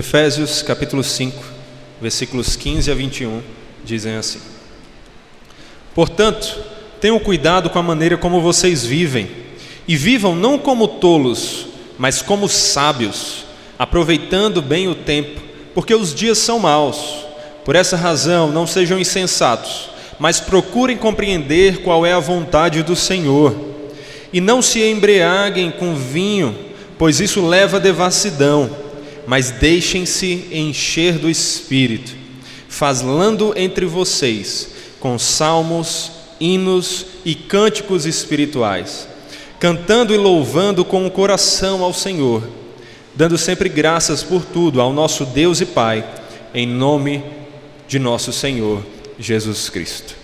Efésios capítulo 5, versículos 15 a 21 dizem assim: Portanto, tenham cuidado com a maneira como vocês vivem, e vivam não como tolos, mas como sábios, aproveitando bem o tempo, porque os dias são maus. Por essa razão, não sejam insensatos, mas procurem compreender qual é a vontade do Senhor. E não se embriaguem com vinho, pois isso leva à devassidão, mas deixem-se encher do Espírito, falando entre vocês com salmos, hinos e cânticos espirituais, cantando e louvando com o coração ao Senhor, dando sempre graças por tudo ao nosso Deus e Pai, em nome de nosso Senhor Jesus Cristo.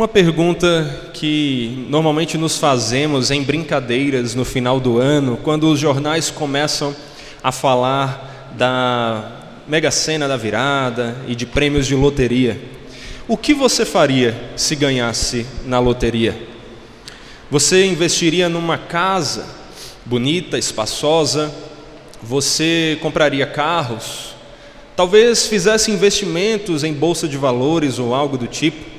Uma pergunta que normalmente nos fazemos em brincadeiras no final do ano, quando os jornais começam a falar da Mega Sena da virada e de prêmios de loteria. O que você faria se ganhasse na loteria? Você investiria numa casa bonita, espaçosa? Você compraria carros? Talvez fizesse investimentos em bolsa de valores ou algo do tipo?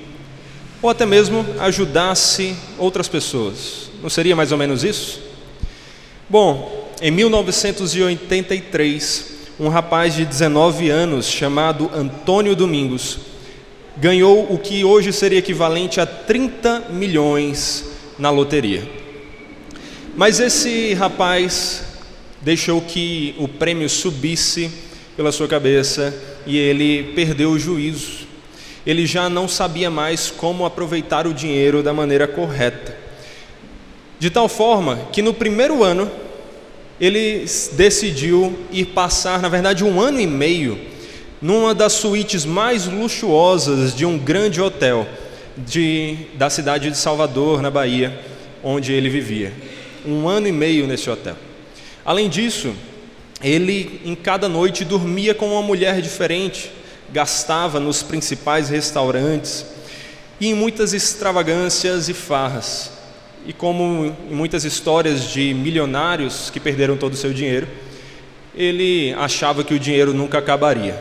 Ou até mesmo ajudasse outras pessoas? Não seria mais ou menos isso? Bom, em 1983, um rapaz de 19 anos chamado Antônio Domingos ganhou o que hoje seria equivalente a 30 milhões na loteria. Mas esse rapaz deixou que o prêmio subisse pela sua cabeça e ele perdeu o juízo. Ele já não sabia mais como aproveitar o dinheiro da maneira correta. De tal forma que no primeiro ano ele decidiu ir passar, na verdade, um ano e meio numa das suítes mais luxuosas de um grande hotel de, da cidade de Salvador, na Bahia, onde ele vivia. Um ano e meio nesse hotel. Além disso, ele em cada noite dormia com uma mulher diferente, gastava nos principais restaurantes e em muitas extravagâncias e farras. E como em muitas histórias de milionários que perderam todo o seu dinheiro, ele achava que o dinheiro nunca acabaria.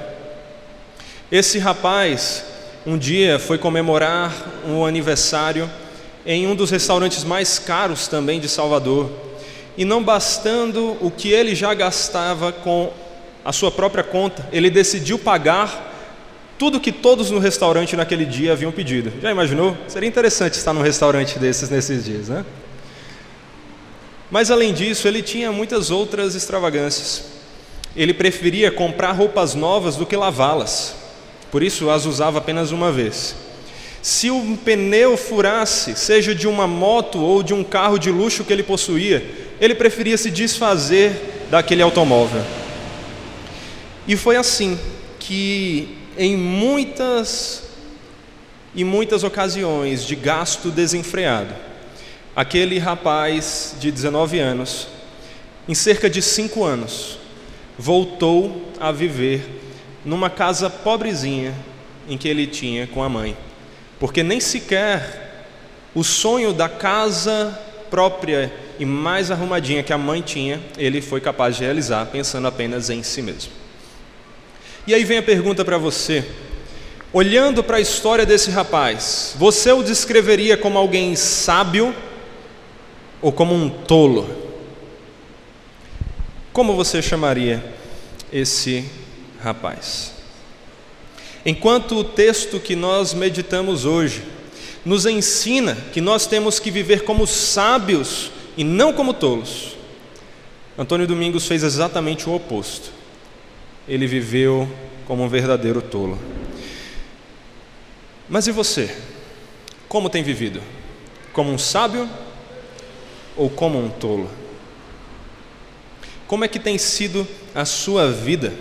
Esse rapaz um dia foi comemorar um aniversário em um dos restaurantes mais caros também de Salvador. E não bastando o que ele já gastava com a sua própria conta, ele decidiu pagar tudo que todos no restaurante naquele dia haviam pedido. Já imaginou? Seria interessante estar num restaurante desses nesses dias, né? Mas além disso, ele tinha muitas outras extravagâncias. Ele preferia comprar roupas novas do que lavá-las por isso as usava apenas uma vez. Se um pneu furasse, seja de uma moto ou de um carro de luxo que ele possuía, ele preferia se desfazer daquele automóvel. E foi assim que em muitas e muitas ocasiões de gasto desenfreado, aquele rapaz de 19 anos, em cerca de cinco anos, voltou a viver numa casa pobrezinha em que ele tinha com a mãe, porque nem sequer o sonho da casa própria e mais arrumadinha que a mãe tinha, ele foi capaz de realizar, pensando apenas em si mesmo. E aí vem a pergunta para você: olhando para a história desse rapaz, você o descreveria como alguém sábio ou como um tolo? Como você chamaria esse rapaz. Enquanto o texto que nós meditamos hoje nos ensina que nós temos que viver como sábios e não como tolos, Antônio Domingos fez exatamente o oposto. Ele viveu como um verdadeiro tolo. Mas e você? Como tem vivido? Como um sábio ou como um tolo? Como é que tem sido a sua vida?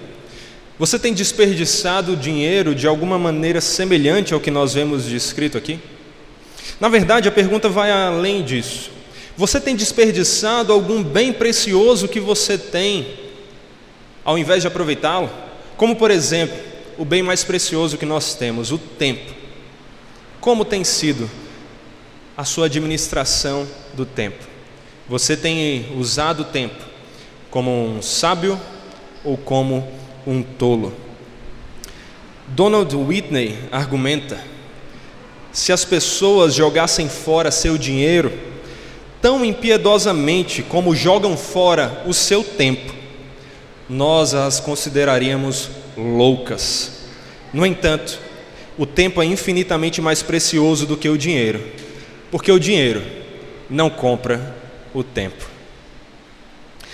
Você tem desperdiçado dinheiro de alguma maneira semelhante ao que nós vemos descrito aqui? Na verdade, a pergunta vai além disso. Você tem desperdiçado algum bem precioso que você tem, ao invés de aproveitá-lo? Como, por exemplo, o bem mais precioso que nós temos, o tempo. Como tem sido a sua administração do tempo? Você tem usado o tempo como um sábio ou como um tolo. Donald Whitney argumenta: se as pessoas jogassem fora seu dinheiro tão impiedosamente como jogam fora o seu tempo, nós as consideraríamos loucas. No entanto, o tempo é infinitamente mais precioso do que o dinheiro, porque o dinheiro não compra o tempo.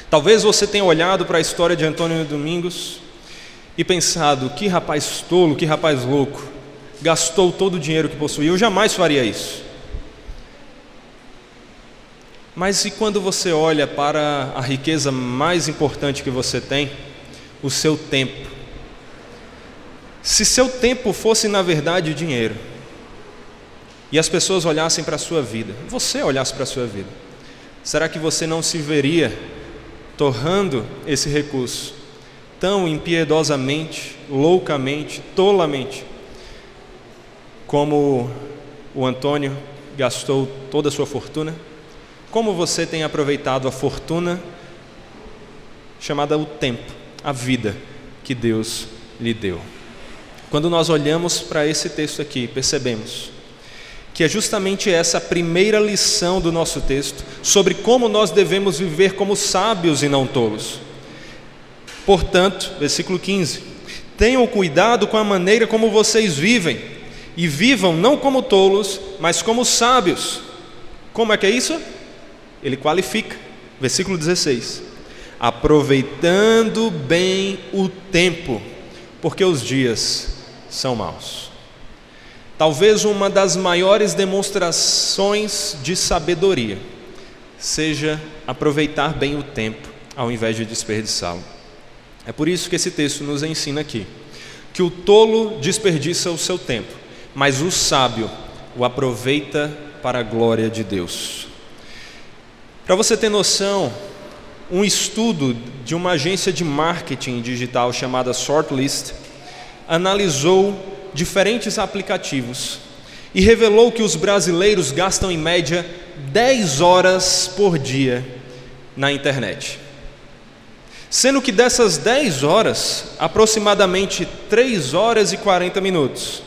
Talvez você tenha olhado para a história de Antônio Domingos e pensado: que rapaz tolo, que rapaz louco, gastou todo o dinheiro que possuía, eu jamais faria isso. Mas e quando você olha para a riqueza mais importante que você tem, o seu tempo? Se seu tempo fosse na verdade dinheiro, e as pessoas olhassem para a sua vida, você olhasse para a sua vida, será que você não se veria torrando esse recurso tão impiedosamente, loucamente, tolamente, como o Antônio gastou toda a sua fortuna? Como você tem aproveitado a fortuna chamada o tempo, a vida que Deus lhe deu? Quando nós olhamos para esse texto aqui, percebemos que é justamente essa a primeira lição do nosso texto sobre como nós devemos viver como sábios e não tolos. Portanto, versículo 15: Tenham cuidado com a maneira como vocês vivem, e vivam não como tolos, mas como sábios. Como é que é isso? Ele qualifica, versículo 16: aproveitando bem o tempo, porque os dias são maus. Talvez uma das maiores demonstrações de sabedoria seja aproveitar bem o tempo ao invés de desperdiçá-lo. É por isso que esse texto nos ensina aqui que o tolo desperdiça o seu tempo, mas o sábio o aproveita para a glória de Deus. Para você ter noção, um estudo de uma agência de marketing digital chamada Shortlist analisou diferentes aplicativos e revelou que os brasileiros gastam em média 10 horas por dia na internet. Sendo que dessas 10 horas, aproximadamente 3 horas e 40 minutos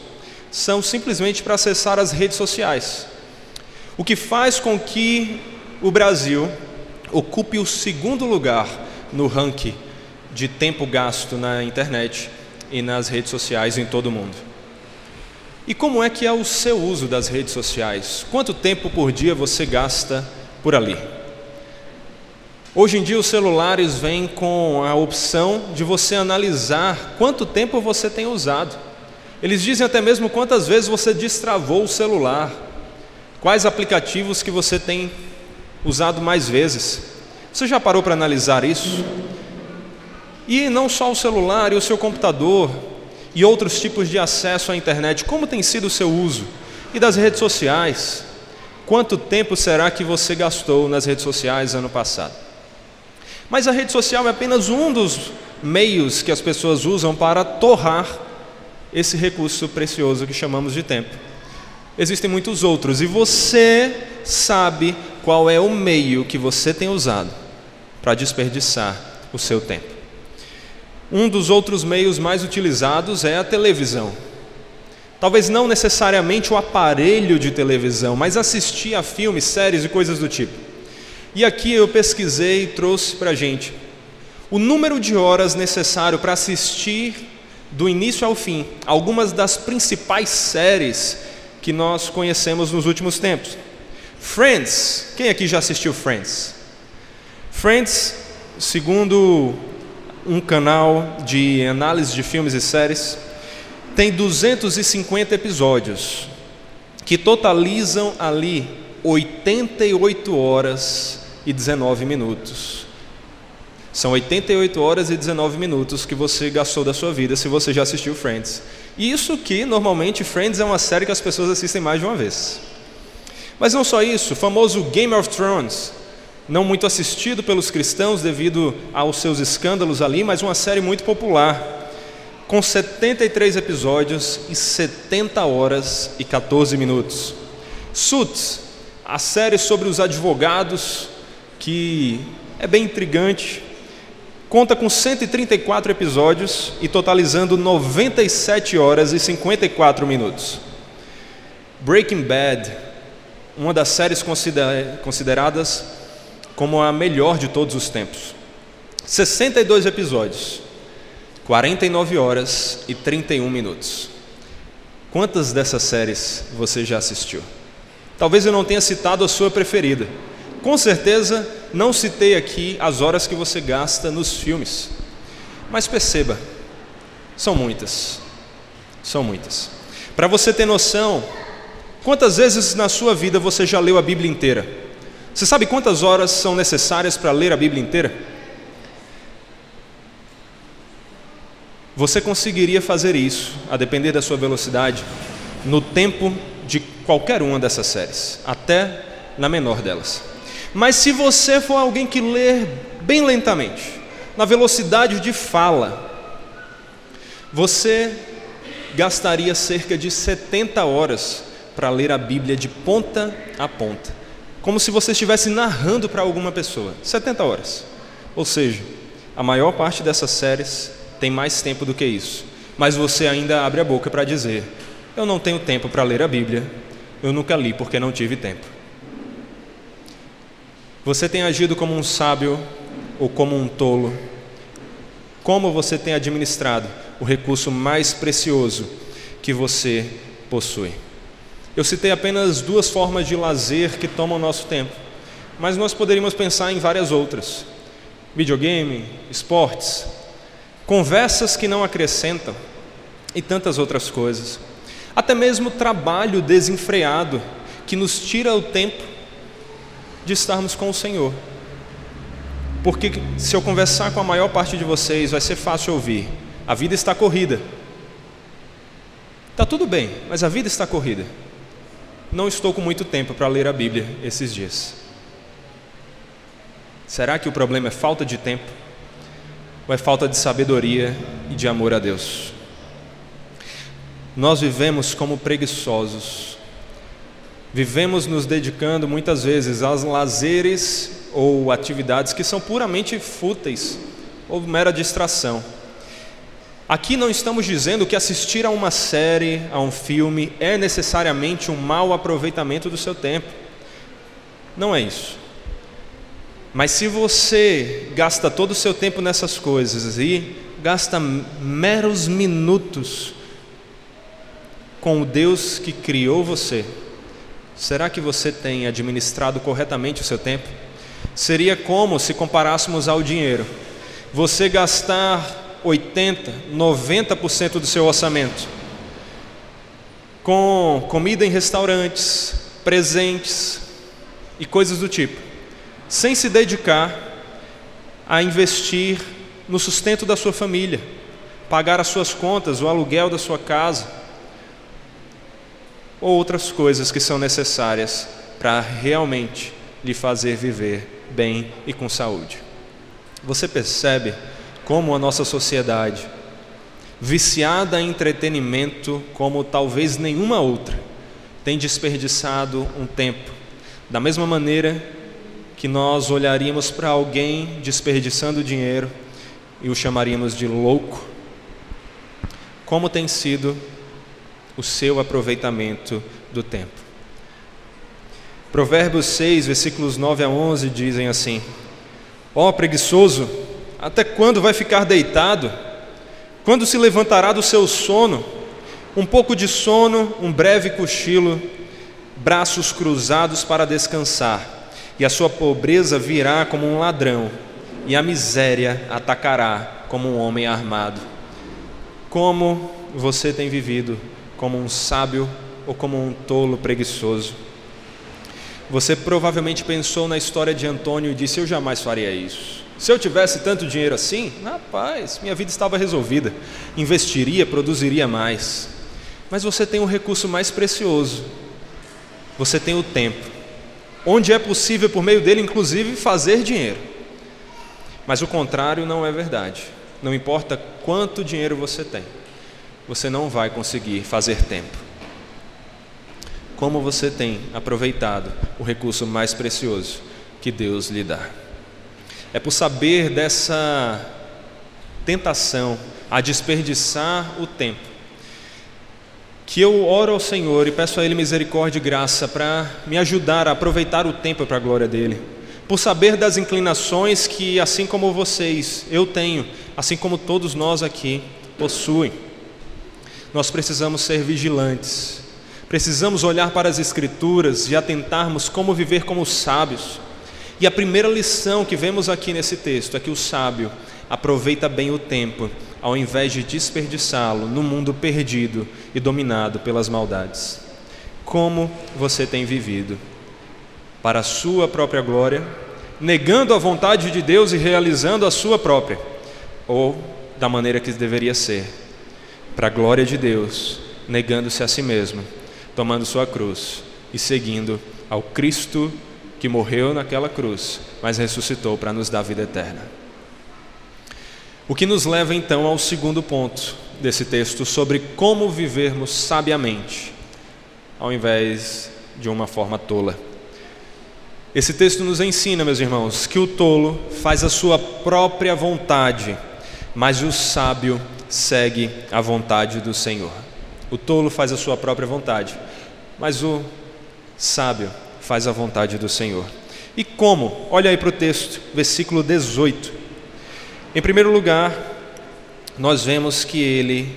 são simplesmente para acessar as redes sociais. O que faz com que o Brasil ocupe o segundo lugar no ranking de tempo gasto na internet e nas redes sociais em todo o mundo. E como é que é o seu uso das redes sociais? Quanto tempo por dia você gasta por ali? Hoje em dia os celulares vêm com a opção de você analisar quanto tempo você tem usado. Eles dizem até mesmo quantas vezes você destravou o celular, quais aplicativos que você tem usado mais vezes. Você já parou para analisar isso? E não só o celular e o seu computador e outros tipos de acesso à internet, como tem sido o seu uso? E das redes sociais? Quanto tempo será que você gastou nas redes sociais ano passado? Mas a rede social é apenas um dos meios que as pessoas usam para torrar esse recurso precioso que chamamos de tempo. Existem muitos outros e você sabe qual é o meio que você tem usado para desperdiçar o seu tempo. Um dos outros meios mais utilizados é a televisão. Talvez não necessariamente o aparelho de televisão, mas assistir a filmes, séries e coisas do tipo. E aqui eu pesquisei e trouxe para a gente o número de horas necessário para assistir do início ao fim algumas das principais séries que nós conhecemos nos últimos tempos. Friends, quem aqui já assistiu Friends? Friends, segundo um canal de análise de filmes e séries, tem 250 episódios que totalizam ali 88 horas e 19 minutos. São 88 horas e 19 minutos que você gastou da sua vida se você já assistiu Friends. Isso que normalmente Friends é uma série que as pessoas assistem mais de uma vez. Mas não só isso, o famoso Game of Thrones, não muito assistido pelos cristãos devido aos seus escândalos ali, mas uma série muito popular, com 73 episódios e 70 horas e 14 minutos. Suits, a série sobre os advogados, que é bem intrigante, conta com 134 episódios e totalizando 97 horas e 54 minutos. Breaking Bad, uma das séries consideradas como a melhor de todos os tempos. 62 episódios, 49 horas e 31 minutos. Quantas dessas séries você já assistiu? Talvez eu não tenha citado a sua preferida. Com certeza não citei aqui as horas que você gasta nos filmes. Mas perceba, são muitas. São muitas. Para você ter noção, quantas vezes na sua vida você já leu a Bíblia inteira? Você sabe quantas horas são necessárias para ler a Bíblia inteira? Você conseguiria fazer isso, a depender da sua velocidade, no tempo de qualquer uma dessas séries, até na menor delas. Mas se você for alguém que lê bem lentamente, na velocidade de fala, você gastaria cerca de 70 horas para ler a Bíblia de ponta a ponta, como se você estivesse narrando para alguma pessoa. 70 horas. Ou seja, a maior parte dessas séries tem mais tempo do que isso. Mas você ainda abre a boca para dizer: Eu não tenho tempo para ler a Bíblia, eu nunca li porque não tive tempo. Você tem agido como um sábio ou como um tolo? Como você tem administrado o recurso mais precioso que você possui? Eu citei apenas duas formas de lazer que tomam nosso tempo, mas nós poderíamos pensar em várias outras: videogame, esportes, conversas que não acrescentam e tantas outras coisas. Até mesmo trabalho desenfreado que nos tira o tempo de estarmos com o Senhor. Porque se eu conversar com a maior parte de vocês, vai ser fácil ouvir. A vida está corrida. Está tudo bem, mas a vida está corrida. Não estou com muito tempo para ler a Bíblia esses dias. Será que o problema é falta de tempo? Ou é falta de sabedoria e de amor a Deus? Nós vivemos como preguiçosos, Vivemos nos dedicando muitas vezes aos lazeres ou atividades que são puramente fúteis ou mera distração. Aqui não estamos dizendo que assistir a uma série, a um filme, é necessariamente um mau aproveitamento do seu tempo. Não é isso. Mas se você gasta todo o seu tempo nessas coisas e gasta meros minutos com o Deus que criou você, Será que você tem administrado corretamente o seu tempo? Seria como se comparássemos ao dinheiro. Você gastar 80, 90% do seu orçamento com comida em restaurantes, presentes e coisas do tipo, sem se dedicar a investir no sustento da sua família, pagar as suas contas, o aluguel da sua casa, ou outras coisas que são necessárias para realmente lhe fazer viver bem e com saúde. Você percebe como a nossa sociedade, viciada em entretenimento como talvez nenhuma outra, tem desperdiçado um tempo, da mesma maneira que nós olharíamos para alguém desperdiçando dinheiro e o chamaríamos de louco. Como tem sido o seu aproveitamento do tempo. Provérbios 6, versículos 9 a 11 dizem assim: Ó oh, preguiçoso, até quando vai ficar deitado? Quando se levantará do seu sono? Um pouco de sono, um breve cochilo, braços cruzados para descansar, e a sua pobreza virá como um ladrão, e a miséria atacará como um homem armado. Como você tem vivido como um sábio ou como um tolo preguiçoso. Você provavelmente pensou na história de Antônio e disse: Eu jamais faria isso. Se eu tivesse tanto dinheiro assim, rapaz, minha vida estava resolvida. Investiria, produziria mais. Mas você tem um recurso mais precioso. Você tem o tempo. Onde é possível, por meio dele, inclusive, fazer dinheiro. Mas o contrário não é verdade. Não importa quanto dinheiro você tem você não vai conseguir fazer tempo. Como você tem aproveitado o recurso mais precioso que Deus lhe dá? É por saber dessa tentação a desperdiçar o tempo, que eu oro ao Senhor e peço a Ele misericórdia e graça para me ajudar a aproveitar o tempo para a glória dEle, por saber das inclinações que, assim como vocês, eu tenho, assim como todos nós aqui possuem. Nós precisamos ser vigilantes, precisamos olhar para as Escrituras e atentarmos como viver como sábios. E a primeira lição que vemos aqui nesse texto é que o sábio aproveita bem o tempo, ao invés de desperdiçá-lo no mundo perdido e dominado pelas maldades. Como você tem vivido? Para a sua própria glória, negando a vontade de Deus e realizando a sua própria, ou da maneira que deveria ser, para a glória de Deus, negando-se a si mesmo, tomando sua cruz e seguindo ao Cristo que morreu naquela cruz, mas ressuscitou para nos dar vida eterna. O que nos leva então ao segundo ponto desse texto sobre como vivermos sabiamente, ao invés de uma forma tola. Esse texto nos ensina, meus irmãos, que o tolo faz a sua própria vontade, mas o sábio segue a vontade do Senhor. O tolo faz a sua própria vontade, mas o sábio faz a vontade do Senhor. E como? Olha aí para o texto, versículo 18. Em primeiro lugar, nós vemos que ele,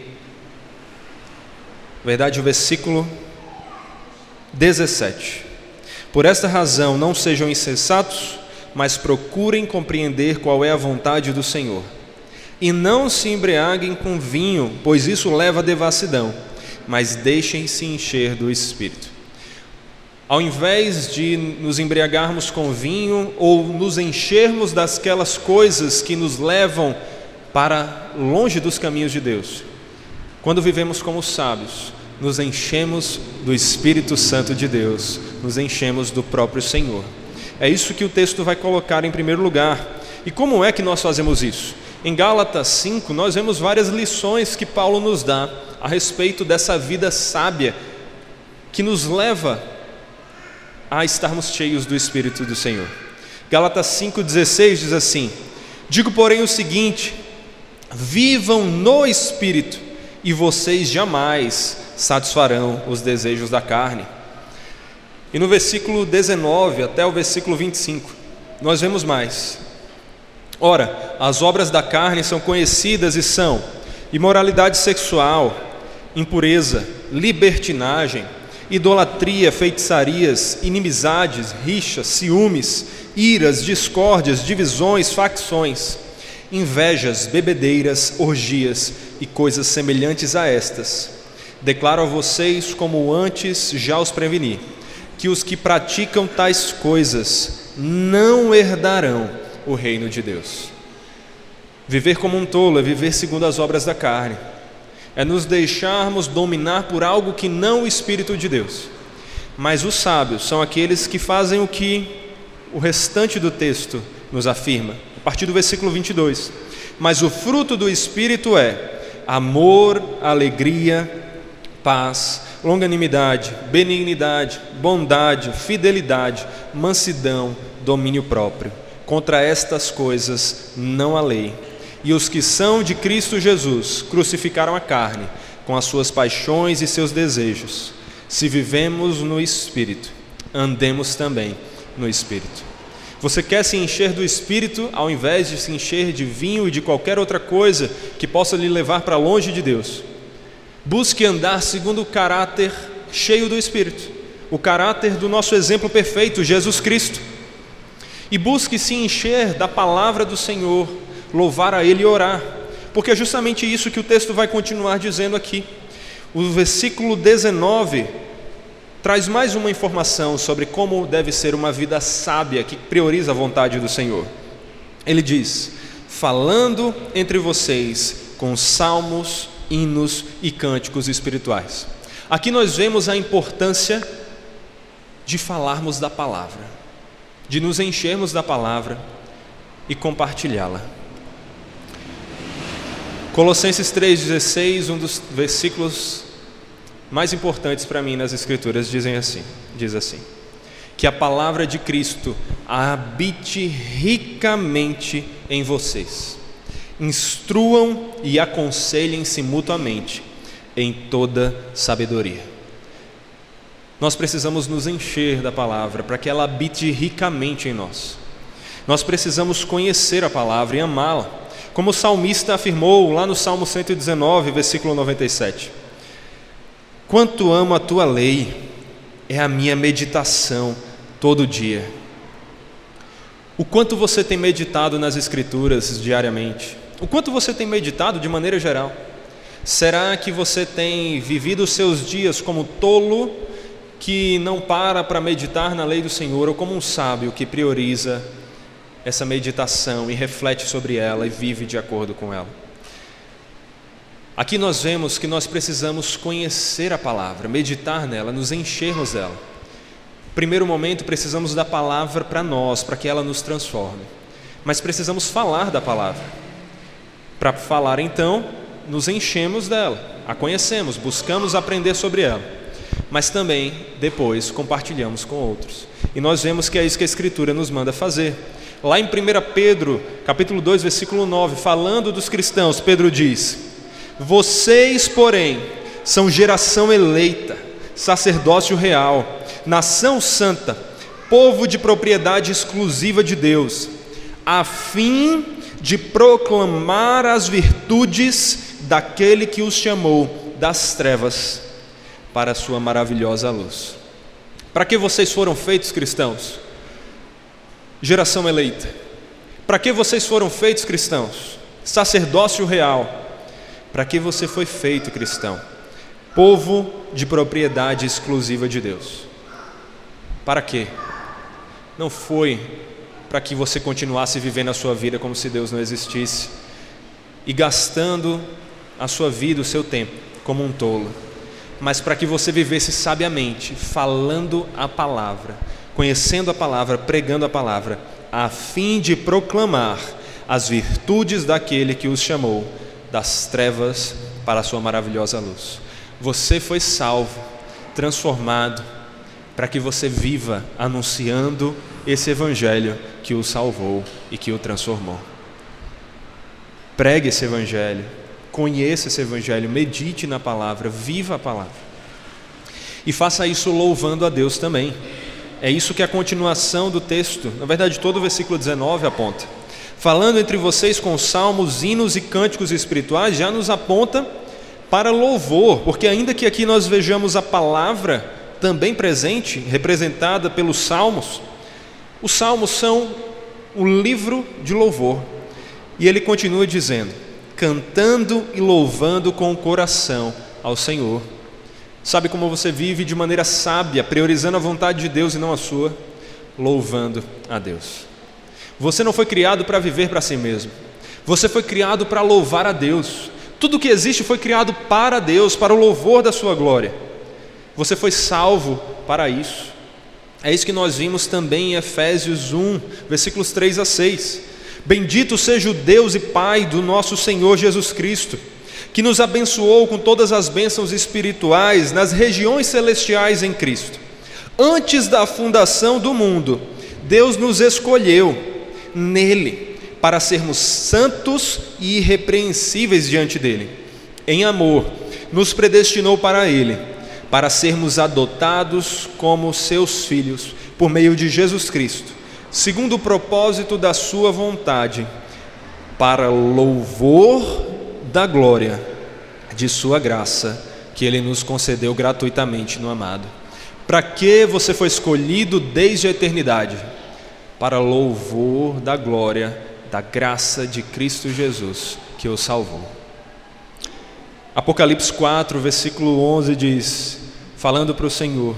verdade, o versículo 17. Por esta razão, não sejam insensatos, mas procurem compreender qual é a vontade do Senhor. E não se embriaguem com vinho, pois isso leva à devassidão, mas deixem-se encher do Espírito. Ao invés de nos embriagarmos com vinho ou nos enchermos daquelas coisas que nos levam para longe dos caminhos de Deus, quando vivemos como sábios, nos enchemos do Espírito Santo de Deus, nos enchemos do próprio Senhor. É isso que o texto vai colocar em primeiro lugar. E como é que nós fazemos isso? Em Gálatas 5, nós vemos várias lições que Paulo nos dá a respeito dessa vida sábia que nos leva a estarmos cheios do Espírito do Senhor. Gálatas 5,16 diz assim: Digo, porém, o seguinte: vivam no Espírito, e vocês jamais satisfarão os desejos da carne. E no versículo 19 até o versículo 25, nós vemos mais. Ora, as obras da carne são conhecidas e são imoralidade sexual, impureza, libertinagem idolatria, feitiçarias, inimizades, rixas, ciúmes, iras, discórdias, divisões, facções, invejas, bebedeiras, orgias e coisas semelhantes a estas. Declaro a vocês, como antes já os preveni, que os que praticam tais coisas não herdarão o reino de Deus. Viver como um tolo é viver segundo as obras da carne é nos deixarmos dominar por algo que não o Espírito de Deus. Mas os sábios são aqueles que fazem o que o restante do texto nos afirma, a partir do versículo 22. Mas o fruto do Espírito é amor, alegria, paz, longanimidade, benignidade, bondade, fidelidade, mansidão, domínio próprio. Contra estas coisas não há lei. E os que são de Cristo Jesus crucificaram a carne com as suas paixões e seus desejos. Se vivemos no Espírito, andemos também no Espírito. Você quer se encher do Espírito ao invés de se encher de vinho e de qualquer outra coisa que possa lhe levar para longe de Deus? Busque andar segundo o caráter cheio do Espírito, o caráter do nosso exemplo perfeito, Jesus Cristo. E busque se encher da palavra do Senhor, louvar a Ele e orar, porque é justamente isso que o texto vai continuar dizendo aqui. O versículo 19 traz mais uma informação sobre como deve ser uma vida sábia que prioriza a vontade do Senhor. Ele diz: falando entre vocês com salmos, hinos e cânticos espirituais. Aqui nós vemos a importância de falarmos da palavra, de nos enchermos da palavra e compartilhá-la. Colossenses 3,16, um dos versículos mais importantes para mim nas Escrituras, dizem assim, diz assim: que a palavra de Cristo habite ricamente em vocês. instruam e aconselhem-se mutuamente em toda sabedoria. Nós precisamos nos encher da palavra para que ela habite ricamente em nós. Nós precisamos conhecer a palavra e amá-la, como o salmista afirmou lá no Salmo 119, versículo 97. Quanto amo a tua lei, é a minha meditação todo dia. O quanto você tem meditado nas Escrituras diariamente? O quanto você tem meditado de maneira geral? Será que você tem vivido os seus dias como tolo que não para para meditar na lei do Senhor ou como um sábio que prioriza essa meditação e reflete sobre ela e vive de acordo com ela? Aqui nós vemos que nós precisamos conhecer a palavra, meditar nela, nos enchermos dela. Primeiro momento, precisamos da palavra para nós, para que ela nos transforme. Mas precisamos falar da palavra. Para falar, então, nos enchemos dela, a conhecemos, buscamos aprender sobre ela, mas também depois compartilhamos com outros. E nós vemos que é isso que a Escritura nos manda fazer. Lá em 1 Pedro, capítulo 2, versículo 9, falando dos cristãos, Pedro diz: Vocês, porém, são geração eleita, sacerdócio real, nação santa, povo de propriedade exclusiva de Deus, a fim de proclamar as virtudes daquele que os chamou das trevas para a sua maravilhosa luz. Para que vocês foram feitos cristãos? Geração eleita. Para que vocês foram feitos cristãos? Sacerdócio real. Para que você foi feito cristão? Povo de propriedade exclusiva de Deus. Para quê? Não foi para que você continuasse vivendo a sua vida como se Deus não existisse e gastando a sua vida, o seu tempo, como um tolo, mas para que você vivesse sabiamente, falando a palavra, conhecendo a palavra, pregando a palavra, a fim de proclamar as virtudes daquele que os chamou das trevas para a sua maravilhosa luz. Você foi salvo, transformado, para que você viva anunciando esse evangelho que o salvou e que o transformou. Pregue esse evangelho, Conheça esse Evangelho, medite na palavra, viva a palavra. E faça isso louvando a Deus também. É isso que a continuação do texto, na verdade, todo o versículo 19 aponta. Falando entre vocês com salmos, hinos e cânticos espirituais, já nos aponta para louvor, porque ainda que aqui nós vejamos a palavra também presente, representada pelos salmos, os salmos são o livro de louvor. E ele continua dizendo: cantando e louvando com o coração ao Senhor. Sabe como você vive de maneira sábia, priorizando a vontade de Deus e não a sua? Louvando a Deus. Você não foi criado para viver para si mesmo. Você foi criado para louvar a Deus. Tudo que existe foi criado para Deus, para o louvor da sua glória. Você foi salvo para isso. É isso que nós vimos também em Efésios 1, versículos 3 a 6. Bendito seja o Deus e Pai do nosso Senhor Jesus Cristo, que nos abençoou com todas as bênçãos espirituais nas regiões celestiais em Cristo. Antes da fundação do mundo, Deus nos escolheu nele para sermos santos e irrepreensíveis diante dele. Em amor, nos predestinou para ele, para sermos adotados como seus filhos por meio de Jesus Cristo segundo o propósito da Sua vontade, para louvor da glória de Sua graça, que Ele nos concedeu gratuitamente no amado. Para que você foi escolhido desde a eternidade? Para louvor da glória da graça de Cristo Jesus, que o salvou. Apocalipse 4, versículo 11 diz, falando para o Senhor: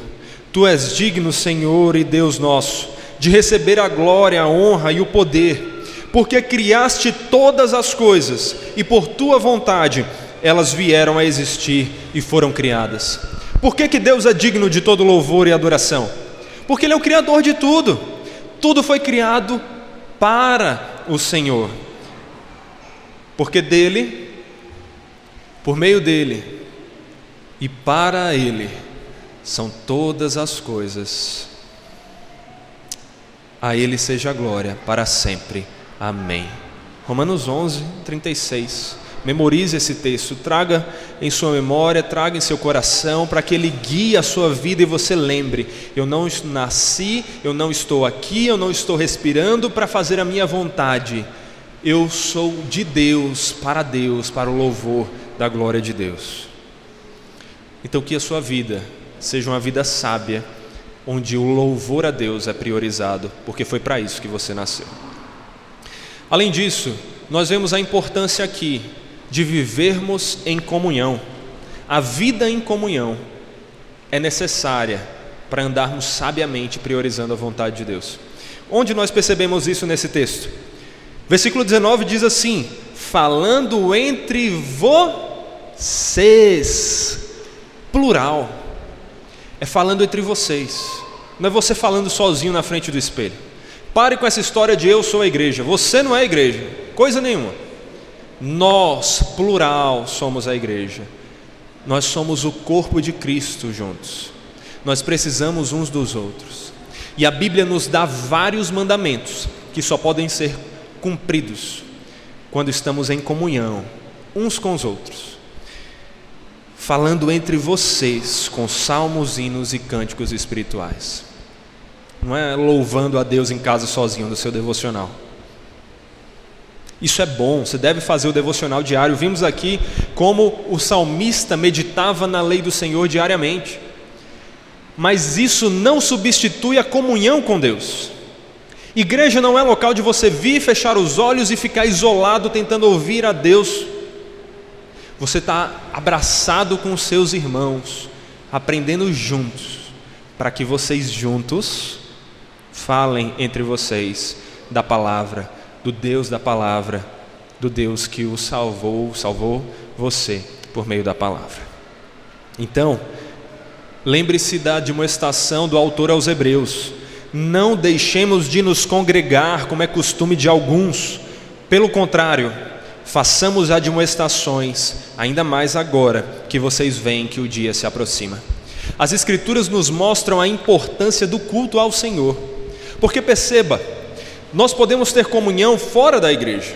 Tu és digno, Senhor e Deus nosso de receber a glória, a honra e o poder, porque criaste todas as coisas e por tua vontade elas vieram a existir e foram criadas. Por que, que Deus é digno de todo louvor e adoração? Porque Ele é o Criador de tudo, tudo foi criado para o Senhor, porque dele, por meio dele e para Ele são todas as coisas a Ele seja a glória para sempre. Amém Romanos 11, 36. Memorize esse texto, traga em sua memória, traga em seu coração, para que ele guie a sua vida e você lembre: eu não nasci, eu não estou aqui, eu não estou respirando para fazer a minha vontade. Eu sou de Deus, para Deus, para o louvor da glória de Deus. Então, que a sua vida seja uma vida sábia, onde o louvor a Deus é priorizado, porque foi para isso que você nasceu. Além disso, nós vemos a importância aqui de vivermos em comunhão. A vida em comunhão é necessária para andarmos sabiamente priorizando a vontade de Deus. Onde nós percebemos isso nesse texto? Versículo 19 diz assim: falando entre vocês, plural, é falando entre vocês, não é você falando sozinho na frente do espelho. Pare com essa história de eu sou a igreja, você não é a igreja, coisa nenhuma. Nós, plural, somos a igreja. Nós somos o corpo de Cristo juntos. Nós precisamos uns dos outros. E a Bíblia nos dá vários mandamentos que só podem ser cumpridos quando estamos em comunhão uns com os outros. Falando entre vocês com salmos, hinos e cânticos espirituais. Não é louvando a Deus em casa sozinho no seu devocional. Isso é bom, você deve fazer o devocional diário. Vimos aqui como o salmista meditava na lei do Senhor diariamente. Mas isso não substitui a comunhão com Deus. Igreja não é local de você vir, fechar os olhos e ficar isolado tentando ouvir a Deus. Você está abraçado com os seus irmãos, aprendendo juntos, para que vocês juntos falem entre vocês da palavra do Deus da palavra, do Deus que o salvou, salvou você por meio da palavra. Então, lembre-se da admoestação do autor aos Hebreus: não deixemos de nos congregar, como é costume de alguns, pelo contrário, façamos admoestações, ainda mais agora que vocês veem que o dia se aproxima. As Escrituras nos mostram a importância do culto ao Senhor, porque perceba, nós podemos ter comunhão fora da igreja,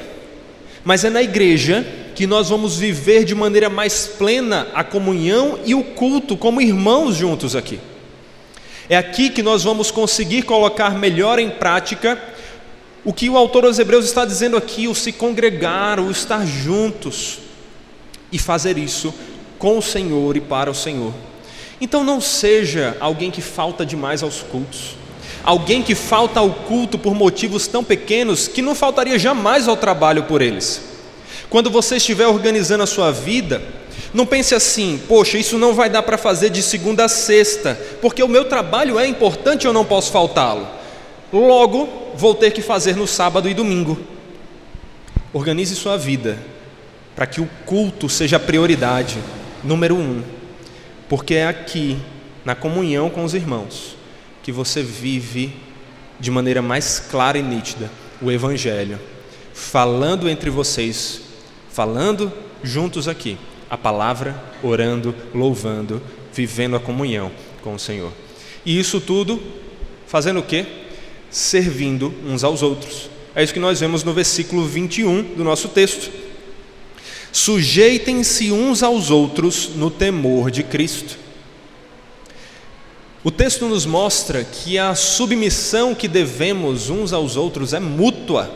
mas é na igreja que nós vamos viver de maneira mais plena a comunhão e o culto como irmãos juntos aqui. É aqui que nós vamos conseguir colocar melhor em prática o que o autor aos Hebreus está dizendo aqui: o se congregar, o estar juntos e fazer isso com o Senhor e para o Senhor. Então não seja alguém que falta demais aos cultos alguém que falta ao culto por motivos tão pequenos que não faltaria jamais ao trabalho por eles. Quando você estiver organizando a sua vida, não pense assim, poxa, isso não vai dar para fazer de segunda a sexta, porque o meu trabalho é importante eu não posso faltá-lo. Logo, vou ter que fazer no sábado e domingo. Organize sua vida para que o culto seja a prioridade número um, porque é aqui, na comunhão com os irmãos, que você vive de maneira mais clara e nítida o Evangelho, falando entre vocês, falando juntos aqui, a palavra, orando, louvando, vivendo a comunhão com o Senhor. E isso tudo fazendo o quê? Servindo uns aos outros. É isso que nós vemos no versículo 21 do nosso texto. Sujeitem-se uns aos outros no temor de Cristo. O texto nos mostra que a submissão que devemos uns aos outros é mútua.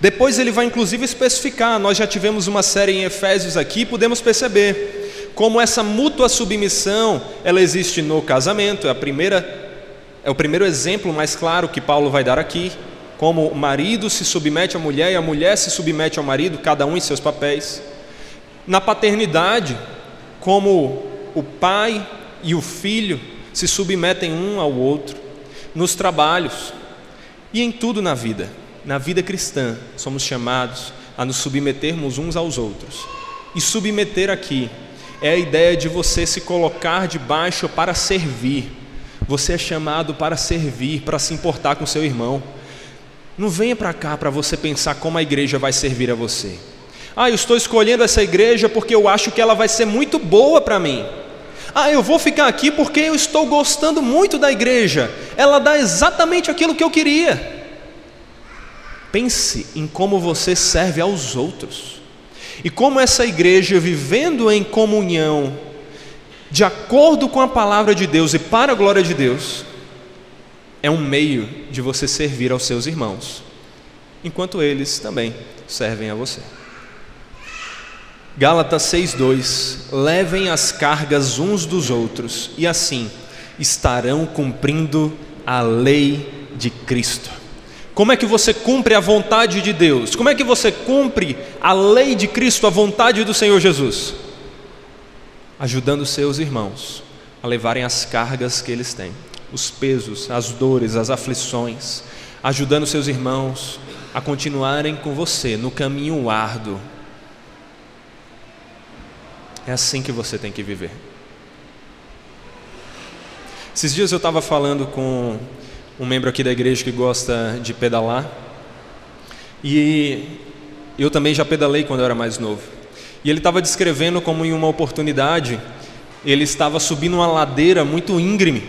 Depois ele vai inclusive especificar, nós já tivemos uma série em Efésios aqui, podemos perceber como essa mútua submissão, ela existe no casamento, é a primeira é o primeiro exemplo mais claro que Paulo vai dar aqui, como o marido se submete à mulher e a mulher se submete ao marido, cada um em seus papéis. Na paternidade, como o pai e o filho se submetem um ao outro, nos trabalhos e em tudo na vida. Na vida cristã, somos chamados a nos submetermos uns aos outros. E submeter aqui é a ideia de você se colocar debaixo para servir. Você é chamado para servir, para se importar com seu irmão. Não venha para cá para você pensar como a igreja vai servir a você. Ah, eu estou escolhendo essa igreja porque eu acho que ela vai ser muito boa para mim. Ah, eu vou ficar aqui porque eu estou gostando muito da igreja. Ela dá exatamente aquilo que eu queria. pense em como você serve aos outros. E como essa igreja, vivendo em comunhão, de acordo com a palavra de Deus e para a glória de Deus, é um meio de você servir aos seus irmãos, enquanto eles também servem a você. Gálatas 6:2 Levem as cargas uns dos outros e assim estarão cumprindo a lei de Cristo. Como é que você cumpre a vontade de Deus? Como é que você cumpre a lei de Cristo, a vontade do Senhor Jesus? Ajudando seus irmãos a levarem as cargas que eles têm, os pesos, as dores, as aflições, ajudando seus irmãos a continuarem com você no caminho árduo. É assim que você tem que viver. Esses dias eu estava falando com um membro aqui da igreja que gosta de pedalar. E eu também já pedalei quando eu era mais novo. E ele estava descrevendo como em uma oportunidade ele estava subindo uma ladeira muito íngreme.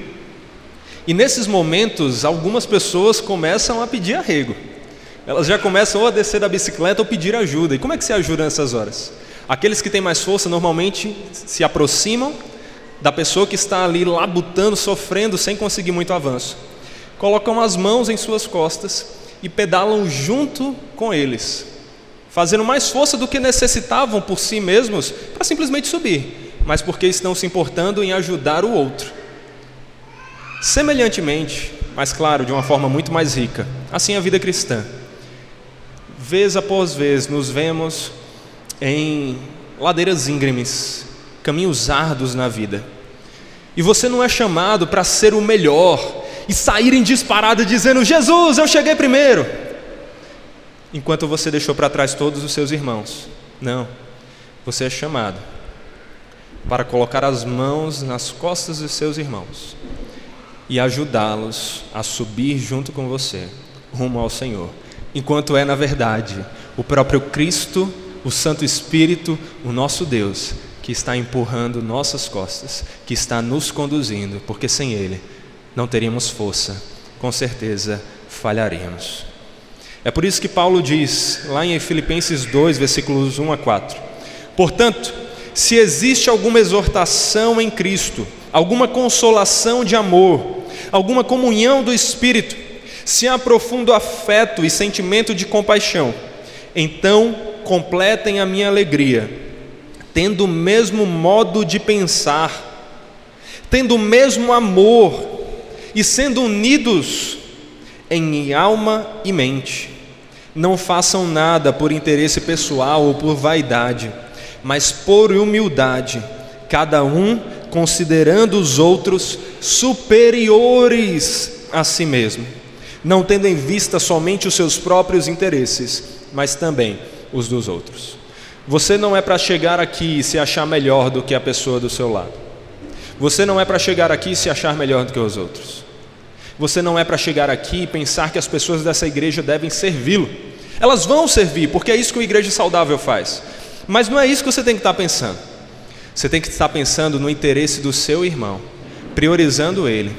E nesses momentos, algumas pessoas começam a pedir arrego. Elas já começam ou a descer da bicicleta ou pedir ajuda. E como é que se ajuda nessas horas? Aqueles que têm mais força normalmente se aproximam da pessoa que está ali labutando, sofrendo, sem conseguir muito avanço colocam as mãos em suas costas e pedalam junto com eles, fazendo mais força do que necessitavam por si mesmos para simplesmente subir, mas porque estão se importando em ajudar o outro. Semelhantemente, mas claro, de uma forma muito mais rica, assim a vida cristã. Vez após vez nos vemos em ladeiras íngremes, caminhos árduos na vida. E você não é chamado para ser o melhor, e saírem disparados dizendo: Jesus, eu cheguei primeiro, enquanto você deixou para trás todos os seus irmãos. Não, você é chamado para colocar as mãos nas costas dos seus irmãos e ajudá-los a subir junto com você rumo ao Senhor, enquanto é, na verdade, o próprio Cristo, o Santo Espírito, o nosso Deus, que está empurrando nossas costas, que está nos conduzindo, porque sem Ele não teríamos força, com certeza falharíamos. É por isso que Paulo diz, lá em Filipenses 2, versículos 1 a 4: Portanto, se existe alguma exortação em Cristo, alguma consolação de amor, alguma comunhão do Espírito, se há profundo afeto e sentimento de compaixão, então completem a minha alegria, tendo o mesmo modo de pensar, tendo o mesmo amor, e sendo unidos em alma e mente. Não façam nada por interesse pessoal ou por vaidade, mas por humildade, cada um considerando os outros superiores a si mesmo, não tendo em vista somente os seus próprios interesses, mas também os dos outros. Você não é para chegar aqui e se achar melhor do que a pessoa do seu lado. Você não é para chegar aqui e se achar melhor do que os outros. Você não é para chegar aqui e pensar que as pessoas dessa igreja devem servi-lo. Elas vão servir, porque é isso que uma igreja saudável faz. Mas não é isso que você tem que estar pensando. Você tem que estar pensando no interesse do seu irmão, priorizando ele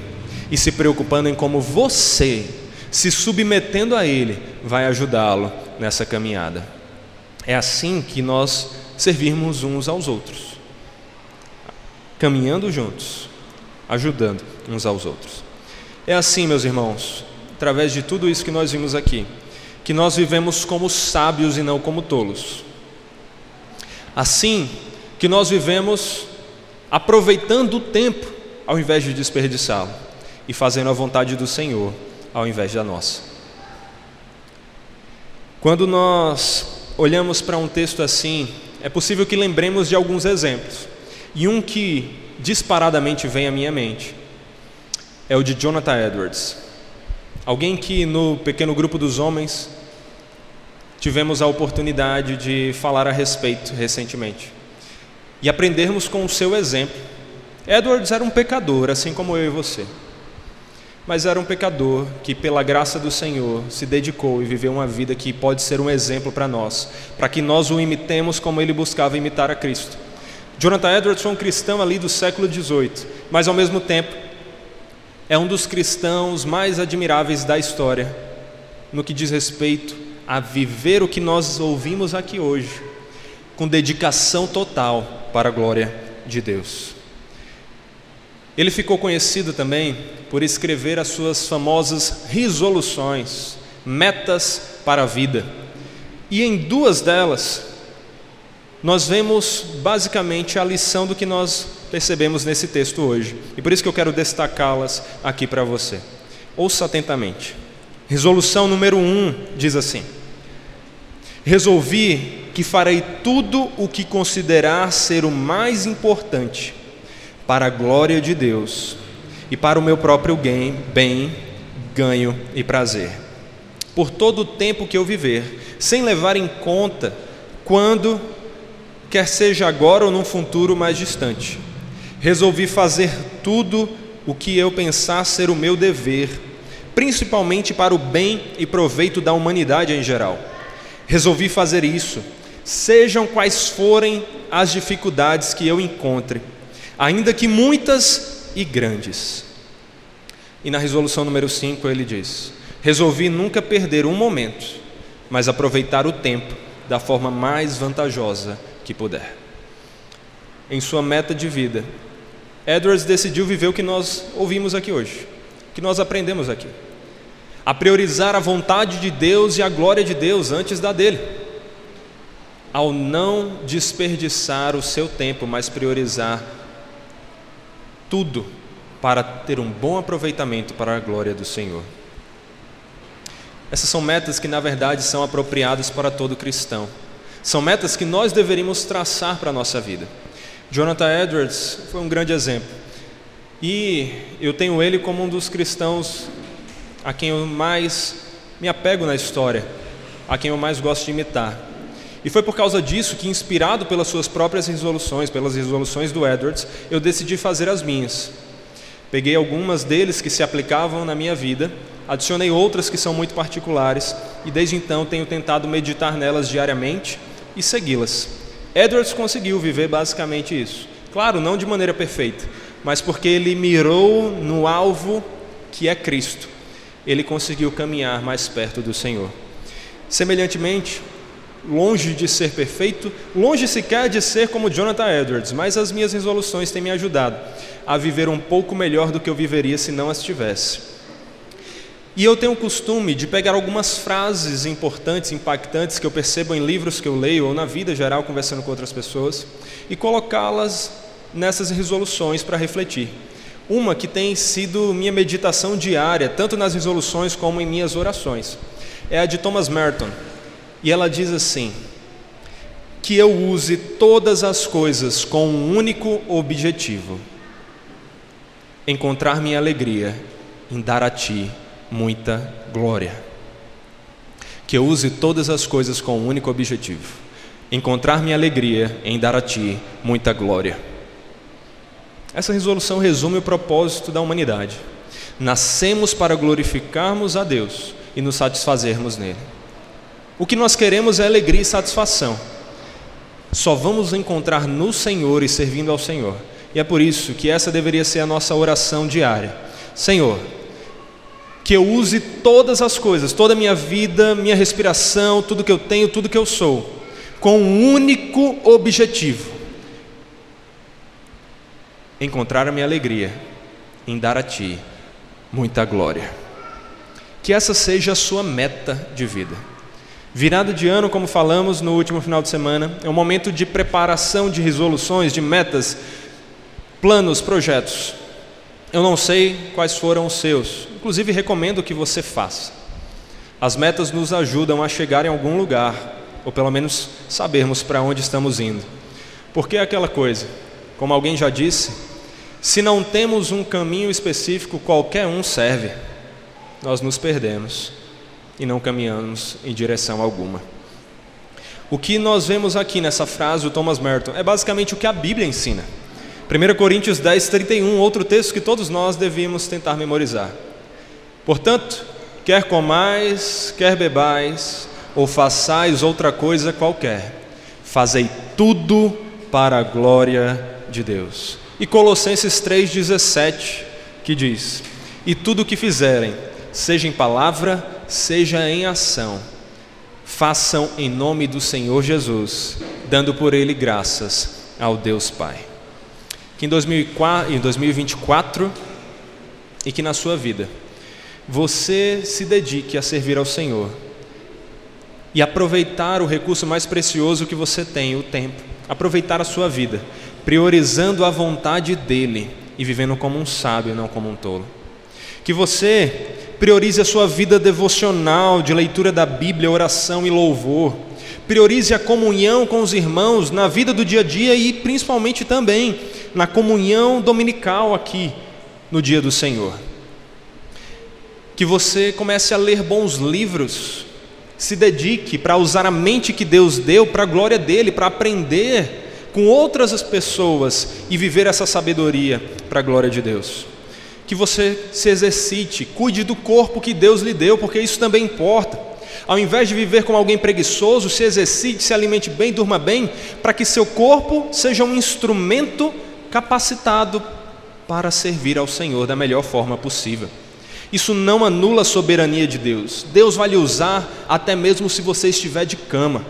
e se preocupando em como você, se submetendo a ele, vai ajudá-lo nessa caminhada. É assim que nós servirmos uns aos outros, caminhando juntos, ajudando uns aos outros. É assim, meus irmãos, através de tudo isso que nós vimos aqui, que nós vivemos como sábios e não como tolos. Assim que nós vivemos aproveitando o tempo ao invés de desperdiçá-lo e fazendo a vontade do Senhor ao invés da nossa. Quando nós olhamos para um texto assim, é possível que lembremos de alguns exemplos. E um que disparadamente vem à minha mente é o de Jonathan Edwards. Alguém que no pequeno grupo dos homens tivemos a oportunidade de falar a respeito recentemente e aprendermos com o seu exemplo. Edwards era um pecador, assim como eu e você. Mas era um pecador que, pela graça do Senhor, se dedicou e viveu uma vida que pode ser um exemplo para nós, para que nós o imitemos como ele buscava imitar a Cristo. Jonathan Edwards foi um cristão ali do século XVIII, mas ao mesmo tempo é um dos cristãos mais admiráveis da história no que diz respeito a viver o que nós ouvimos aqui hoje, com dedicação total para a glória de Deus. Ele ficou conhecido também por escrever as suas famosas resoluções, metas para a vida. E em duas delas, nós vemos basicamente a lição do que nós percebemos nesse texto hoje. E por isso que eu quero destacá-las aqui para você. Ouça atentamente. Resolução número um diz assim: Resolvi que farei tudo o que considerar ser o mais importante para a glória de Deus e para o meu próprio bem, ganho e prazer. Por todo o tempo que eu viver, sem levar em conta quando, quer seja agora ou num futuro mais distante, resolvi fazer tudo o que eu pensar ser o meu dever, principalmente para o bem e proveito da humanidade em geral. Resolvi fazer isso, sejam quais forem as dificuldades que eu encontre ainda que muitas e grandes. E na resolução número 5 ele diz: Resolvi nunca perder um momento, mas aproveitar o tempo da forma mais vantajosa que puder. Em sua meta de vida, Edwards decidiu viver o que nós ouvimos aqui hoje, o que nós aprendemos aqui. A priorizar a vontade de Deus e a glória de Deus antes da dele. Ao não desperdiçar o seu tempo, mas priorizar tudo para ter um bom aproveitamento para a glória do Senhor. Essas são metas que, na verdade, são apropriadas para todo cristão. São metas que nós deveríamos traçar para a nossa vida. Jonathan Edwards foi um grande exemplo. E eu tenho ele como um dos cristãos a quem eu mais me apego na história, a quem eu mais gosto de imitar. E foi por causa disso que, inspirado pelas suas próprias resoluções, pelas resoluções do Edwards, eu decidi fazer as minhas. Peguei algumas deles que se aplicavam na minha vida, adicionei outras que são muito particulares e desde então tenho tentado meditar nelas diariamente e segui-las. Edwards conseguiu viver basicamente isso. Claro, não de maneira perfeita, mas porque ele mirou no alvo que é Cristo. Ele conseguiu caminhar mais perto do Senhor. Semelhantemente, longe de ser perfeito, longe sequer de ser como Jonathan Edwards, mas as minhas resoluções têm me ajudado a viver um pouco melhor do que eu viveria se não as tivesse. E eu tenho o costume de pegar algumas frases importantes, impactantes que eu percebo em livros que eu leio ou na vida geral conversando com outras pessoas e colocá-las nessas resoluções para refletir. Uma que tem sido minha meditação diária, tanto nas resoluções como em minhas orações, é a de Thomas Merton. E ela diz assim: que eu use todas as coisas com um único objetivo: encontrar minha alegria em dar a Ti muita glória. Que eu use todas as coisas com um único objetivo: encontrar minha alegria em dar a Ti muita glória. Essa resolução resume o propósito da humanidade. Nascemos para glorificarmos a Deus e nos satisfazermos nele. O que nós queremos é alegria e satisfação. Só vamos encontrar no Senhor e servindo ao Senhor. E é por isso que essa deveria ser a nossa oração diária. Senhor, que eu use todas as coisas, toda a minha vida, minha respiração, tudo que eu tenho, tudo que eu sou, com um único objetivo: encontrar a minha alegria em dar a Ti muita glória. Que essa seja a sua meta de vida. Virada de ano, como falamos no último final de semana, é um momento de preparação de resoluções, de metas, planos, projetos. Eu não sei quais foram os seus, inclusive recomendo que você faça. As metas nos ajudam a chegar em algum lugar, ou pelo menos sabermos para onde estamos indo. Porque é aquela coisa, como alguém já disse, se não temos um caminho específico, qualquer um serve, nós nos perdemos e não caminhamos em direção alguma. O que nós vemos aqui nessa frase do Thomas Merton é basicamente o que a Bíblia ensina. 1 Coríntios 10, 31, outro texto que todos nós devíamos tentar memorizar. Portanto, quer comais, quer bebais, ou façais outra coisa qualquer, fazei tudo para a glória de Deus. E Colossenses 3,17, que diz: E tudo o que fizerem, seja em palavra, seja em ação, façam em nome do Senhor Jesus, dando por ele graças ao Deus Pai. Que em 2024 e que na sua vida você se dedique a servir ao Senhor e aproveitar o recurso mais precioso que você tem, o tempo. Aproveitar a sua vida, priorizando a vontade dele e vivendo como um sábio, não como um tolo. Que você priorize a sua vida devocional, de leitura da Bíblia, oração e louvor. Priorize a comunhão com os irmãos na vida do dia a dia e principalmente também na comunhão dominical aqui no dia do Senhor. Que você comece a ler bons livros, se dedique para usar a mente que Deus deu para a glória dele, para aprender com outras pessoas e viver essa sabedoria para a glória de Deus que você se exercite, cuide do corpo que Deus lhe deu, porque isso também importa. Ao invés de viver como alguém preguiçoso, se exercite, se alimente bem, durma bem, para que seu corpo seja um instrumento capacitado para servir ao Senhor da melhor forma possível. Isso não anula a soberania de Deus. Deus vai lhe usar até mesmo se você estiver de cama.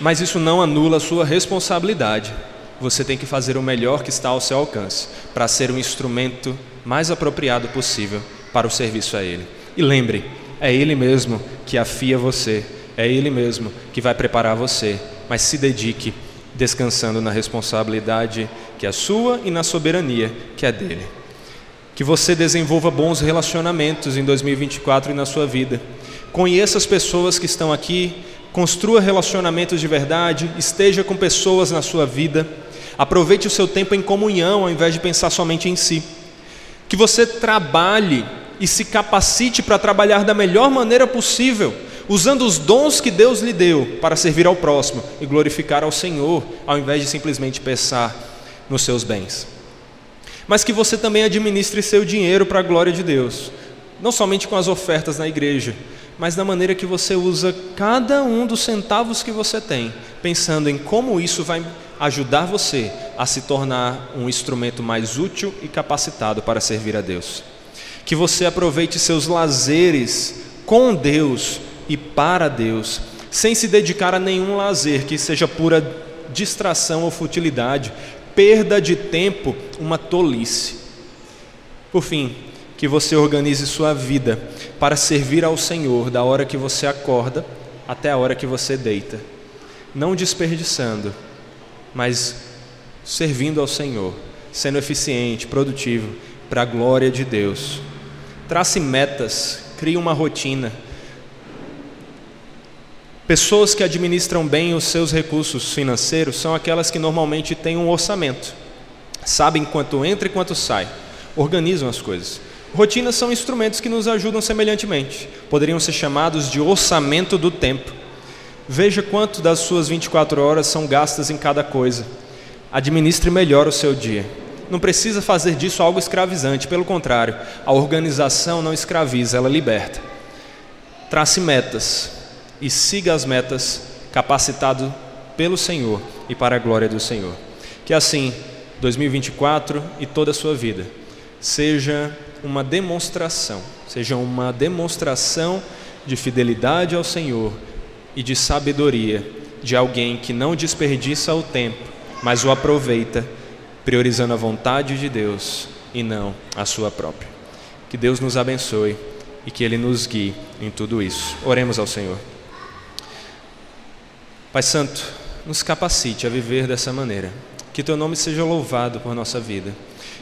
Mas isso não anula a sua responsabilidade você tem que fazer o melhor que está ao seu alcance para ser um instrumento mais apropriado possível para o serviço a Ele. E lembre, é Ele mesmo que afia você, é Ele mesmo que vai preparar você, mas se dedique descansando na responsabilidade que é sua e na soberania que é dele. Que você desenvolva bons relacionamentos em 2024 e na sua vida. Conheça as pessoas que estão aqui, construa relacionamentos de verdade, esteja com pessoas na sua vida Aproveite o seu tempo em comunhão ao invés de pensar somente em si. Que você trabalhe e se capacite para trabalhar da melhor maneira possível, usando os dons que Deus lhe deu para servir ao próximo e glorificar ao Senhor, ao invés de simplesmente pensar nos seus bens. Mas que você também administre seu dinheiro para a glória de Deus, não somente com as ofertas na igreja, mas na maneira que você usa cada um dos centavos que você tem, pensando em como isso vai ajudar você a se tornar um instrumento mais útil e capacitado para servir a Deus. Que você aproveite seus lazeres com Deus e para Deus, sem se dedicar a nenhum lazer que seja pura distração ou futilidade, perda de tempo, uma tolice. Por fim, que você organize sua vida para servir ao Senhor da hora que você acorda até a hora que você deita, não desperdiçando mas servindo ao Senhor, sendo eficiente, produtivo, para a glória de Deus. Trace metas, crie uma rotina. Pessoas que administram bem os seus recursos financeiros são aquelas que normalmente têm um orçamento, sabem quanto entra e quanto sai, organizam as coisas. Rotinas são instrumentos que nos ajudam semelhantemente, poderiam ser chamados de orçamento do tempo. Veja quanto das suas 24 horas são gastas em cada coisa. Administre melhor o seu dia. Não precisa fazer disso algo escravizante, pelo contrário, a organização não escraviza, ela liberta. Trace metas e siga as metas capacitado pelo Senhor e para a glória do Senhor. Que assim, 2024 e toda a sua vida seja uma demonstração, seja uma demonstração de fidelidade ao Senhor e de sabedoria de alguém que não desperdiça o tempo, mas o aproveita, priorizando a vontade de Deus e não a sua própria. Que Deus nos abençoe e que Ele nos guie em tudo isso. Oremos ao Senhor. Pai Santo, nos capacite a viver dessa maneira. Que Teu nome seja louvado por nossa vida.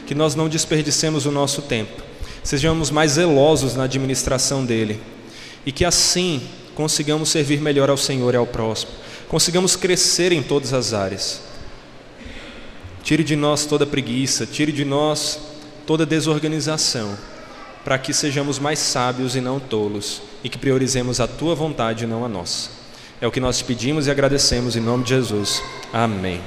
Que nós não desperdicemos o nosso tempo. Sejamos mais zelosos na administração dele. E que assim consigamos servir melhor ao Senhor e ao próximo, consigamos crescer em todas as áreas. Tire de nós toda preguiça, tire de nós toda desorganização, para que sejamos mais sábios e não tolos e que priorizemos a tua vontade e não a nossa. É o que nós pedimos e agradecemos em nome de Jesus. Amém.